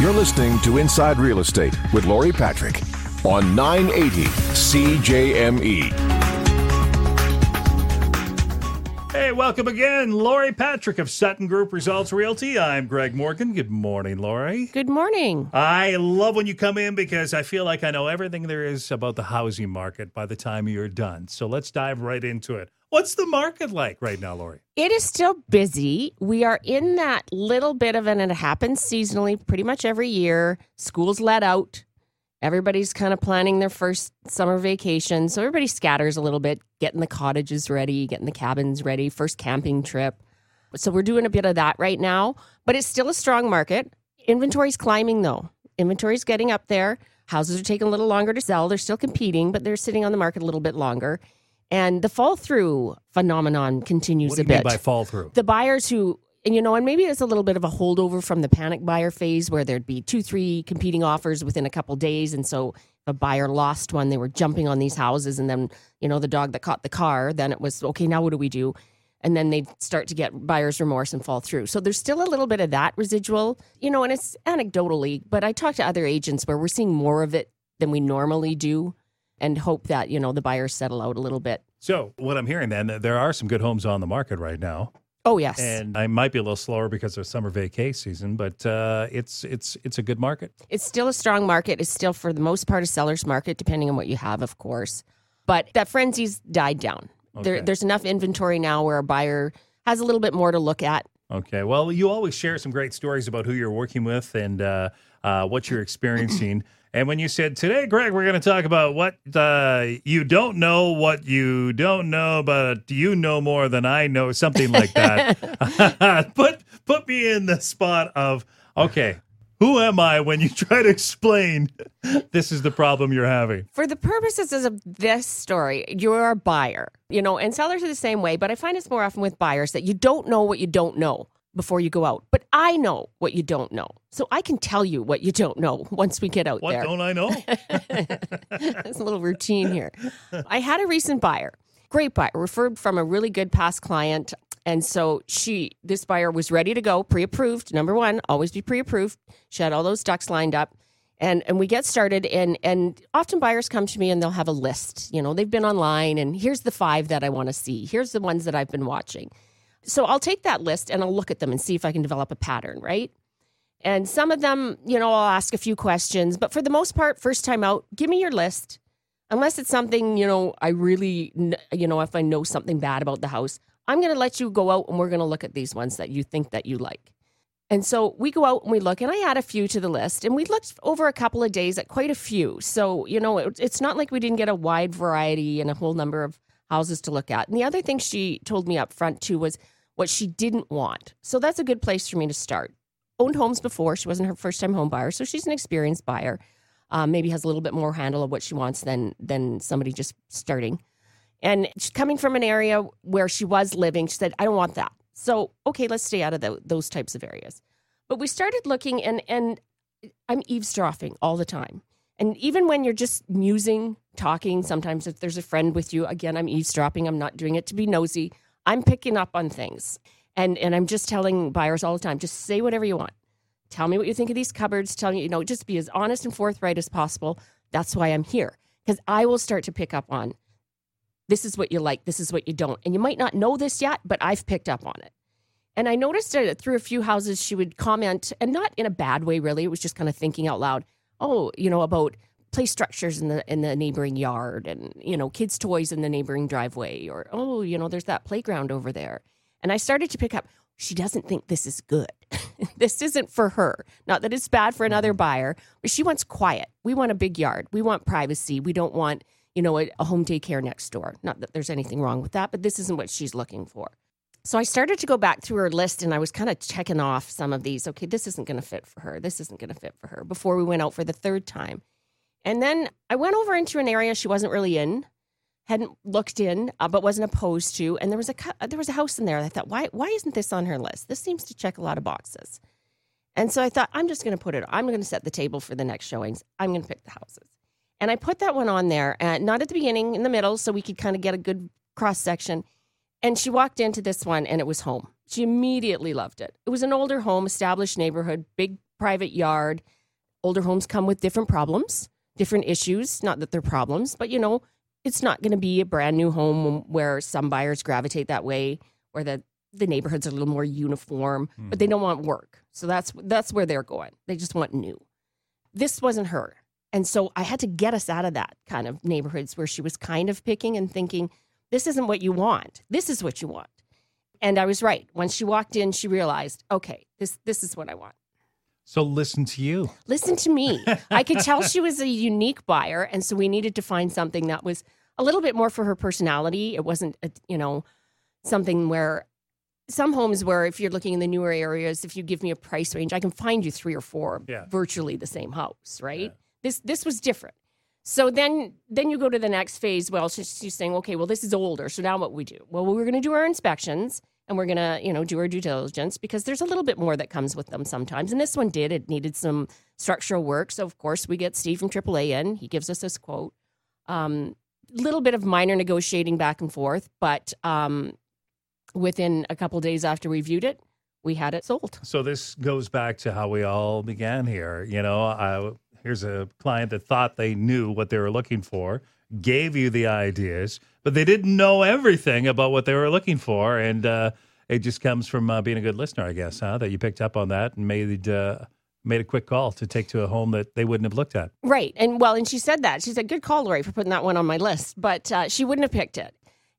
You're listening to Inside Real Estate with Lori Patrick on 980 CJME. Hey, welcome again, Lori Patrick of Sutton Group Results Realty. I'm Greg Morgan. Good morning, Lori. Good morning. I love when you come in because I feel like I know everything there is about the housing market by the time you're done. So let's dive right into it. What's the market like right now, Lori? It is still busy. We are in that little bit of an, it happens seasonally pretty much every year. School's let out. Everybody's kind of planning their first summer vacation. So everybody scatters a little bit, getting the cottages ready, getting the cabins ready, first camping trip. So we're doing a bit of that right now, but it's still a strong market. Inventory's climbing though. Inventory's getting up there. Houses are taking a little longer to sell. They're still competing, but they're sitting on the market a little bit longer. And the fall through phenomenon continues What do a you mean by fall through? the buyers who and you know and maybe it's a little bit of a holdover from the panic buyer phase where there'd be two three competing offers within a couple days. And so a buyer lost one they were jumping on these houses and then you know the dog that caught the car then it was okay now what do we do? And then they'd start to get buyer's remorse and fall through. So there's still a little bit of that residual you know and it's anecdotally but i talk to other agents where we're seeing more of it than we normally do and hope that you know the buyers settle out a little bit So, what I'm hearing then, there are some good homes on the market right now. oh yes And I might be a little slower because of summer vacay season, but uh, it's it's it's a good market. It's still a strong market. It's still, for the most part, a seller's market, depending on what you have, of course. But that frenzy's died down. There, there's enough inventory now where a buyer has a little bit more to look at. Okay. Well, you always share some great stories about who you're working with and uh, uh, what you're experiencing. and when you said today, Greg, we're going to talk about what uh, you don't know, what you don't know, but you know more than I know, something like that. put put me in the spot of okay. Who am I when you try to explain this is the problem you're having? For the purposes of this story, you're a buyer, you know, and sellers are the same way. But I find it's more often with buyers that you don't know what you don't know before you go out. But I know what you don't know. So I can tell you what you don't know once we get out What there. don't I know? It's a little routine here. I had a recent buyer, great buyer, referred from a really good past client. And so she, this buyer was ready to go, pre approved. Number one, always be pre approved. She had all those ducks lined up. And, and we get started and and often buyers come to me and they'll have a list you know they've been online and here's the five that i want to see here's the ones that i've been watching so i'll take that list and i'll look at them and see if i can develop a pattern right and some of them, you know, I'll ask a few questions, but for the most part, first time out, give me your list. Unless it's something, you know, I really, you know, if I know something bad about the house, I'm going to let you go out and we're going to look at these ones that you think that you like. And so we go out and we look, and I add a few to the list, and we looked over a couple of days at quite a few. So, you know, it, it's not like we didn't get a wide variety and a whole number of houses to look at. And the other thing she told me up front too was what she didn't want. So that's a good place for me to start owned homes before. She wasn't her first time home buyer, so she's an experienced buyer. Um, maybe has a little bit more handle of what she wants than than somebody just starting. And coming from an area where she was living. She said, "I don't want that." So okay, let's stay out of tho- those types of areas. But we started looking, and and I'm eavesdropping all the time. And even when you're just musing, talking, sometimes if there's a friend with you, again, I'm eavesdropping. I'm not doing it to be nosy. I'm picking up on things. And and I'm just telling buyers all the time, just say whatever you want. Tell me what you think of these cupboards. Tell me, you know, just be as honest and forthright as possible. That's why I'm here. Because I will start to pick up on this is what you like, this is what you don't. And you might not know this yet, but I've picked up on it. And I noticed that through a few houses, she would comment, and not in a bad way, really. It was just kind of thinking out loud. Oh, you know, about play structures in the in the neighboring yard, and you know, kids' toys in the neighboring driveway, or oh, you know, there's that playground over there. And I started to pick up. She doesn't think this is good. this isn't for her. Not that it's bad for another mm-hmm. buyer, but she wants quiet. We want a big yard. We want privacy. We don't want, you know, a, a home daycare next door. Not that there's anything wrong with that, but this isn't what she's looking for. So I started to go back through her list and I was kind of checking off some of these. Okay, this isn't going to fit for her. This isn't going to fit for her before we went out for the third time. And then I went over into an area she wasn't really in, hadn't looked in, uh, but wasn't opposed to. And there was a cou- there was a house in there. I thought, why why isn't this on her list? This seems to check a lot of boxes. And so I thought, I'm just going to put it. I'm going to set the table for the next showings. I'm going to pick the houses. And I put that one on there, and not at the beginning, in the middle, so we could kind of get a good cross section. And she walked into this one and it was home. She immediately loved it. It was an older home, established neighborhood, big private yard. Older homes come with different problems, different issues. Not that they're problems, but you know, it's not going to be a brand new home where some buyers gravitate that way, or the the neighborhood's are a little more uniform, but they mm-hmm. don't want work. So that's that's where they're going. They just want new. This wasn't her. And so I had to get us out of that kind of neighborhoods where she was kind of picking and thinking, this isn't what you want. This is what you want. And I was right. When she walked in, she realized, okay, this this is what I want. So listen to you. Listen to me. I could tell she was a unique buyer, and so we needed to find something that was a little bit more for her personality. It wasn't, a, you know, something where some homes where if you're looking in the newer areas, if you give me a price range, I can find you three or four Yeah. virtually the same house, right? This this was different. So then then you go to the next phase. Well, she's, she's saying, okay, well this is older. So now what we do? Well, we're going to do our inspections and we're going to you know do our due diligence because there's a little bit more that comes with them sometimes. And this one did. It needed some structural work. So of course we get Steve from AAA in. He gives us this quote. Um, little bit of minor negotiating back and forth, but um, within a couple days after we viewed it, we had it sold. So this goes back to how we all began here. You know, I, here's a client that thought they knew what they were looking for, gave you the ideas, but they didn't know everything about what they were looking for, and uh, it just comes from uh, being a good listener, I guess, huh? That you picked up on that and made uh, made a quick call to take to a home that they wouldn't have looked at. Right. And well, and she said that. She said, good call, Lori, for putting that one on my list. But uh, she wouldn't have picked it.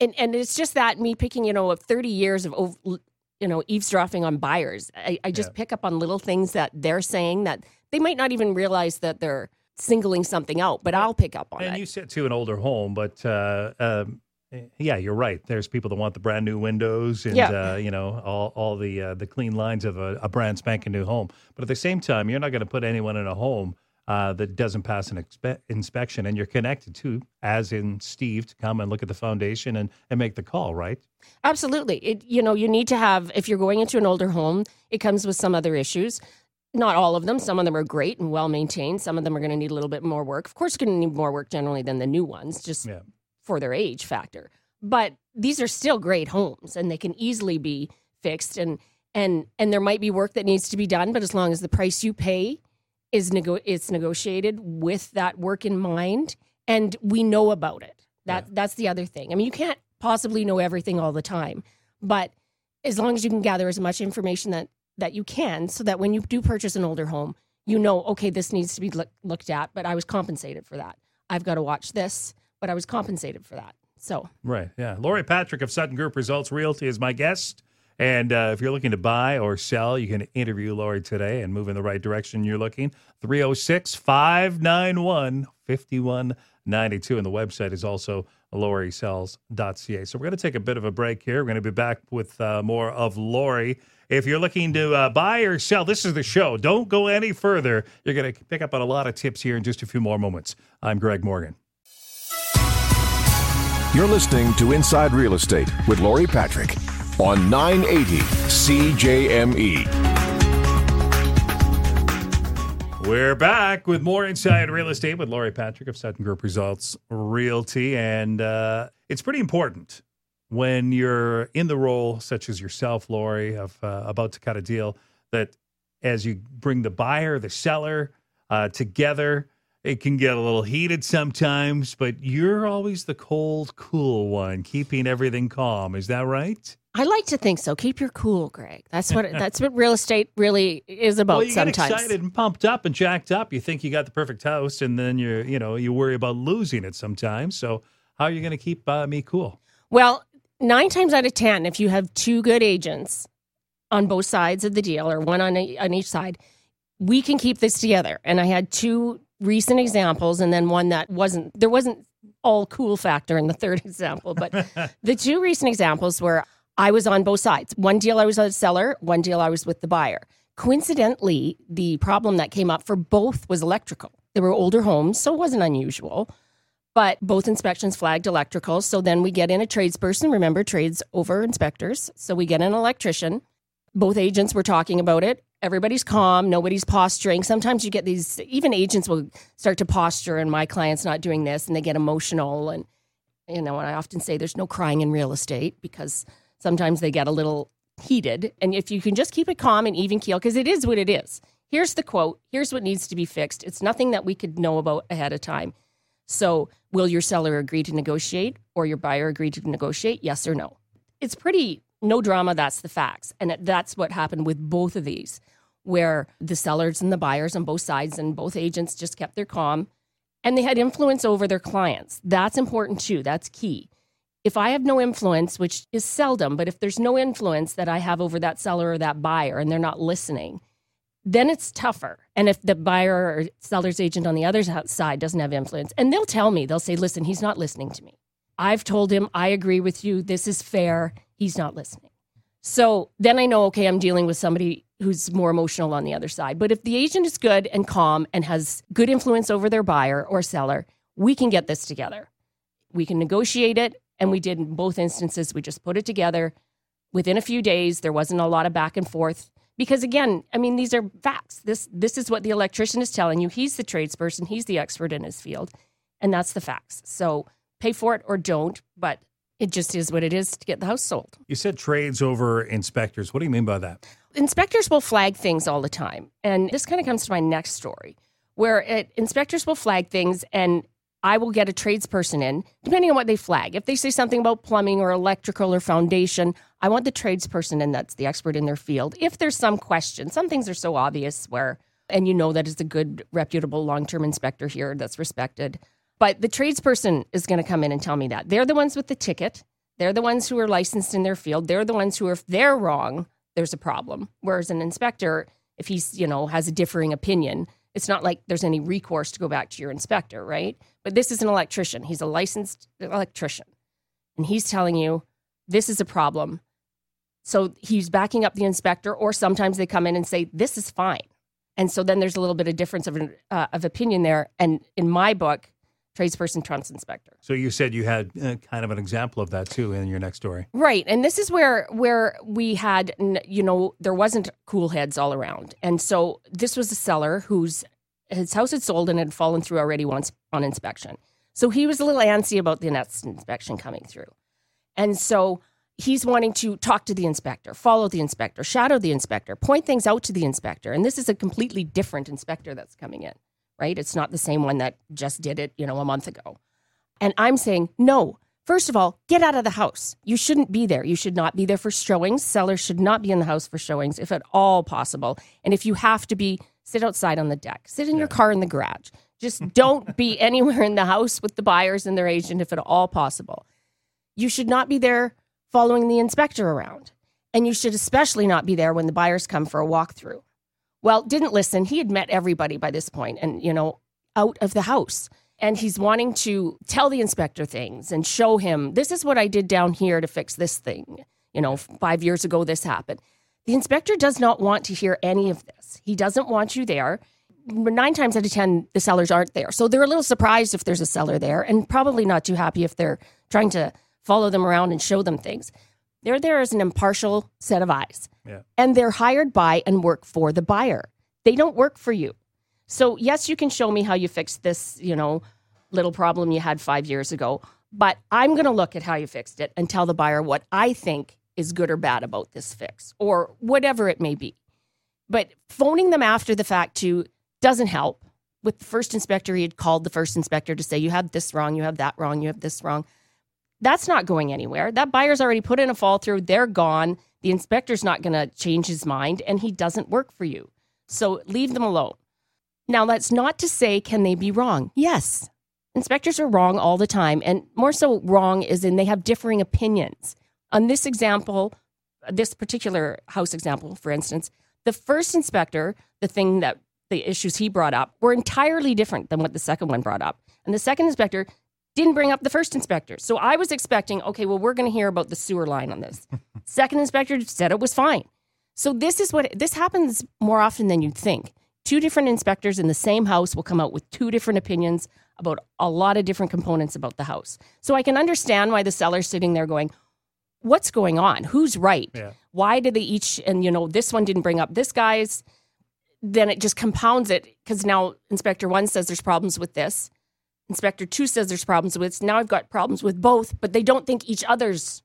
And and it's just that me picking, you know, of 30 years of, you know, eavesdropping on buyers. I, I just Yeah. pick up on little things that they're saying that they might not even realize that they're singling something out, but I'll pick up on And it. you said to an older home, but uh, um, yeah, you're right. There's people that want the brand new windows and Yeah. uh, you know all all the uh, the clean lines of a, a brand spanking new home. But at the same time, you're not going to put anyone in a home uh, that doesn't pass an expe- inspection, and you're connected to, as in Steve, to come and look at the foundation and and make the call, right? Absolutely. It you know, you need to have if you're going into an older home, it comes with some other issues. Not all of them. Some of them are great and well maintained. Some of them are going to need a little bit more work. Of course, going to need more work generally than the new ones, just Yeah. for their age factor. But these are still great homes, and they can easily be fixed. and and And there might be work that needs to be done, but as long as the price you pay is nego- it's negotiated with that work in mind, and we know about it. That that's the other thing. I mean, you can't possibly know everything all the time, but as long as you can gather as much information that that you can, so that when you do purchase an older home, you know, okay, this needs to be look, looked at, but I was compensated for that. I've got to watch this, but I was compensated for that. So Right. Yeah. Lori Patrick of Sutton Group Results Realty is my guest. And uh, if you're looking to buy or sell, you can interview Lori today and move in the right direction you're looking. 306 591 5192. And the website is also lorisells.ca. So we're going to take a bit of a break here. We're going to be back with uh, more of Lori. If you're looking to uh, buy or sell, this is the show. Don't go any further. You're going to pick up on a lot of tips here in just a few more moments. I'm Greg Morgan. You're listening to Inside Real Estate with Lori Patrick on 980 CJME. We're back with more Inside Real Estate with Lori Patrick of Sutton Group Results Realty. And uh, it's pretty important when you're in the role, such as yourself, Lori, of uh, about to cut a deal, that as you bring the buyer, the seller uh, together, it can get a little heated sometimes, but you're always the cold, cool one, keeping everything calm. Is that right? I like to think so. Keep your cool, Greg. That's what that's what real estate really is about. well, you sometimes get excited and pumped up and jacked up. You think you got the perfect house, and then you're, you know, you worry about losing it sometimes. So, how are you going to keep uh, me cool? Well, nine times out of 10, if you have two good agents on both sides of the deal or one on, a, on each side, we can keep this together. And I had two recent examples and then one that wasn't, there wasn't all cool factor in the third example. But the two recent examples were I was on both sides. One deal I was a seller, one deal I was with the buyer. Coincidentally, the problem that came up for both was electrical. They were older homes, so it wasn't unusual but both inspections flagged electrical. So then we get in a tradesperson. Remember, trades over inspectors. So we get an electrician. Both agents were talking about it. Everybody's calm. Nobody's posturing. Sometimes you get these, even agents will start to posture, and my client's not doing this, and they get emotional. And You know, and I often say there's no crying in real estate because sometimes they get a little heated. And if you can just keep it calm and even keel, because it is what it is. Here's the quote. Here's what needs to be fixed. It's nothing that we could know about ahead of time. So, will your seller agree to negotiate or your buyer agree to negotiate? Yes or no? It's pretty no drama. That's the facts. And that's what happened with both of these, where the sellers and the buyers on both sides and both agents just kept their calm and they had influence over their clients. That's important too. That's key. If I have no influence, which is seldom, but if there's no influence that I have over that seller or that buyer and they're not listening, then it's tougher. And if the buyer or seller's agent on the other side doesn't have influence, and they'll tell me, they'll say, listen, he's not listening to me. I've told him, I agree with you. This is fair. He's not listening. So then I know, okay, I'm dealing with somebody who's more emotional on the other side. But if the agent is good and calm and has good influence over their buyer or seller, we can get this together. We can negotiate it. And we did in both instances. We just put it together within a few days. There wasn't a lot of back and forth because again, I mean, these are facts. This this is what the electrician is telling you. He's the tradesperson. He's the expert in his field, and that's the facts. So pay for it or don't. But it just is what it is to get the house sold. You said trades over inspectors. What do you mean by that? Inspectors will flag things all the time. And this kind of comes to my next story, where it, inspectors will flag things and I will get a tradesperson in, depending on what they flag. If they say something about plumbing or electrical or foundation, I want the tradesperson in that's the expert in their field. If there's some question, some things are so obvious where, and you know that it's a good, reputable long term inspector here that's respected. But the tradesperson is going to come in and tell me that. They're the ones with the ticket. They're the ones who are licensed in their field. They're the ones who, if they're wrong, there's a problem. Whereas an inspector, if he's, you know, has a differing opinion, it's not like there's any recourse to go back to your inspector, right? But this is an electrician. He's a licensed electrician. And he's telling you this is a problem. So he's backing up the inspector, or sometimes they come in and say, this is fine. And so then there's a little bit of difference of, uh, of opinion there. And in my book, tradesperson trumps inspector. So you said you had uh, kind of an example of that too in your next story, right? And this is where where we had, you know, there wasn't cool heads all around, and so this was a seller whose his house had sold and had fallen through already once on inspection. So he was a little antsy about the next inspection coming through, and so he's wanting to talk to the inspector, follow the inspector, shadow the inspector, point things out to the inspector, and this is a completely different inspector that's coming in right? It's not the same one that just did it, you know, a month ago. And I'm saying, no, first of all, get out of the house. You shouldn't be there. You should not be there for showings. Sellers should not be in the house for showings, if at all possible. And if you have to be, sit outside on the deck, sit in yeah. your car in the garage. Just don't be anywhere in the house with the buyers and their agent, if at all possible. You should not be there following the inspector around. And you should especially not be there when the buyers come for a walkthrough. Well, didn't listen. He had met everybody by this point and, you know, out of the house. And he's wanting to tell the inspector things and show him, this is what I did down here to fix this thing. You know, five years ago, this happened. The inspector does not want to hear any of this. He doesn't want you there. Nine times out of 10, the sellers aren't there. So they're a little surprised if there's a seller there and probably not too happy if they're trying to follow them around and show them things. They're there as an impartial set of eyes. Yeah. And they're hired by and work for the buyer. They don't work for you. So, yes, you can show me how you fixed this, you know, little problem you had 5 years ago, but I'm going to look at how you fixed it and tell the buyer what I think is good or bad about this fix or whatever it may be. But phoning them after the fact too doesn't help. With the first inspector, he had called the first inspector to say, You have this wrong, you have that wrong, you have this wrong. That's not going anywhere. That buyer's already put in a fall through. They're gone. The inspector's not going to change his mind and he doesn't work for you. So leave them alone. Now, that's not to say, can they be wrong? Yes. Inspectors are wrong all the time. And more so, wrong is in they have differing opinions. On this example, this particular house example, for instance, the first inspector, the thing that the issues he brought up were entirely different than what the second one brought up. And the second inspector didn't bring up the first inspector. So I was expecting, okay, well, we're going to hear about the sewer line on this. Second inspector said it was fine. So this is what this happens more often than you'd think. Two different inspectors in the same house will come out with two different opinions about a lot of different components about the house. So I can understand why the seller's sitting there going, what's going on? Who's right? Yeah. Why did they each, and you know, this one didn't bring up this guy's. Then it just compounds it because now Inspector One says there's problems with this Inspector two says there's problems with. Now I've got problems with both, but they don't think each other's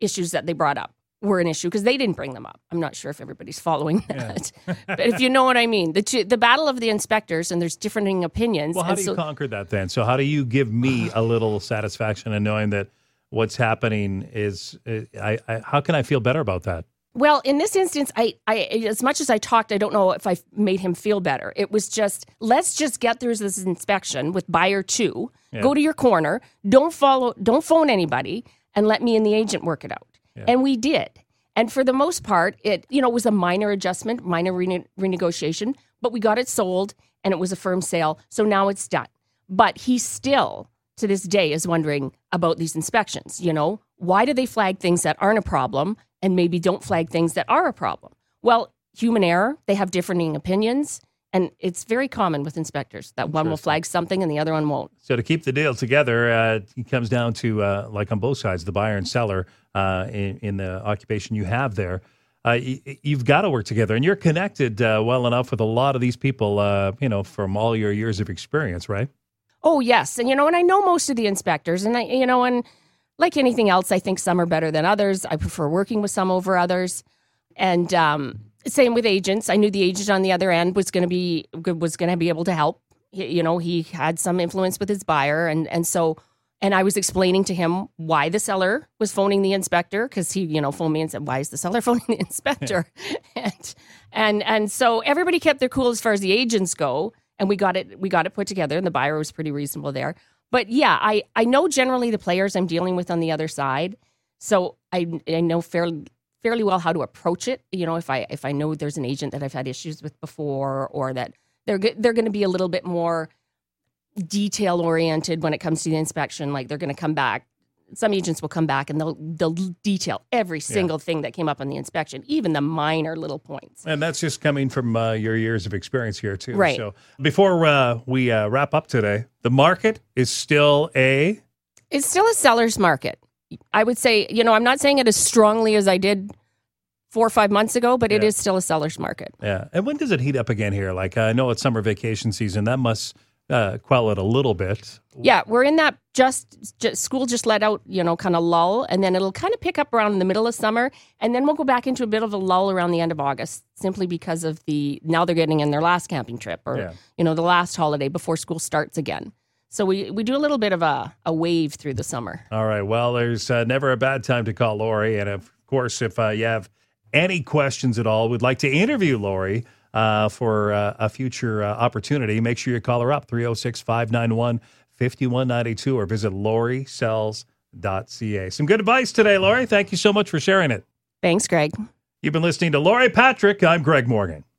issues that they brought up were an issue because they didn't bring them up. I'm not sure if everybody's following that, but if you know what I mean, the two, the battle of the inspectors and there's differing opinions. Well, how do you so- conquer that then? So, how do you give me a little satisfaction in knowing that what's happening is? Eh, I, I how can I feel better about that? Well, in this instance, I, I, as much as I talked, I don't know if I made him feel better. It was just, let's just get through this inspection with buyer two. Yeah. Go to your corner. Don't follow, don't phone anybody, and let me and the agent work it out. And we did. And for the most part, it, you know, was a minor adjustment, minor rene- renegotiation, but we got it sold, and it was a firm sale. So now it's done. But he still, to this day, is wondering about these inspections. You know, why do they flag things that aren't a problem and maybe don't flag things that are a problem? Well, human error, they have differing opinions. And it's very common with inspectors that one will flag something and the other one won't. So to keep the deal together, uh, it comes down to uh, like on both sides, the buyer and seller uh, in, in the occupation you have there. Uh, y- you've got to work together, and you're connected uh, well enough with a lot of these people, uh, you know, from all your years of experience, right? Oh, yes. And, you know, and I know most of the inspectors, and I, you know, and like anything else, I think some are better than others. I prefer working with some over others. And um, same with agents. I knew the agent on the other end was going to be was going to be able to help. He- You know, he had some influence with his buyer, and and so, and I was explaining to him why the seller was phoning the inspector because he, you know, phoned me and said, "Why is the seller phoning the inspector?" and and and so everybody kept their cool as far as the agents go, and we got it we got it put together, and the buyer was pretty reasonable there. But yeah, I I know generally the players I'm dealing with on the other side, so I I know fairly fairly well how to approach it. You know, if I if I know there's an agent that I've had issues with before, or that they're they're going to be a little bit more detail oriented when it comes to the inspection. Like they're going to come back. Some agents will come back and they'll they'll detail every single thing that came up on the inspection, even the minor little points. And that's just coming from uh, your years of experience here, too. Right. So before uh, we uh, wrap up today, the market is still a. It's still a seller's market. I would say, you know, I'm not saying it as strongly as I did four or five months ago, but it Yeah. is still a seller's market. Yeah. And when does it heat up again here? Like, I know it's summer vacation season. That must uh, quell it a little bit. Yeah, we're in that just, just school just let out, you know, kind of lull, and then it'll kind of pick up around the middle of summer, and then we'll go back into a bit of a lull around the end of August, simply because of the now they're getting in their last camping trip or Yeah. you know the last holiday before school starts again. So we we do a little bit of a, a wave through the summer. All right. Well, there's uh, never a bad time to call Lori. And of course, if uh, you have any questions at all, would like to interview Lori uh, for uh, a future uh, opportunity, make sure you call her up 306 591 5192 or visit lorisells.ca. Some good advice today, Lori. Thank you so much for sharing it. Thanks, Greg. You've been listening to Lori Patrick. I'm Greg Morgan.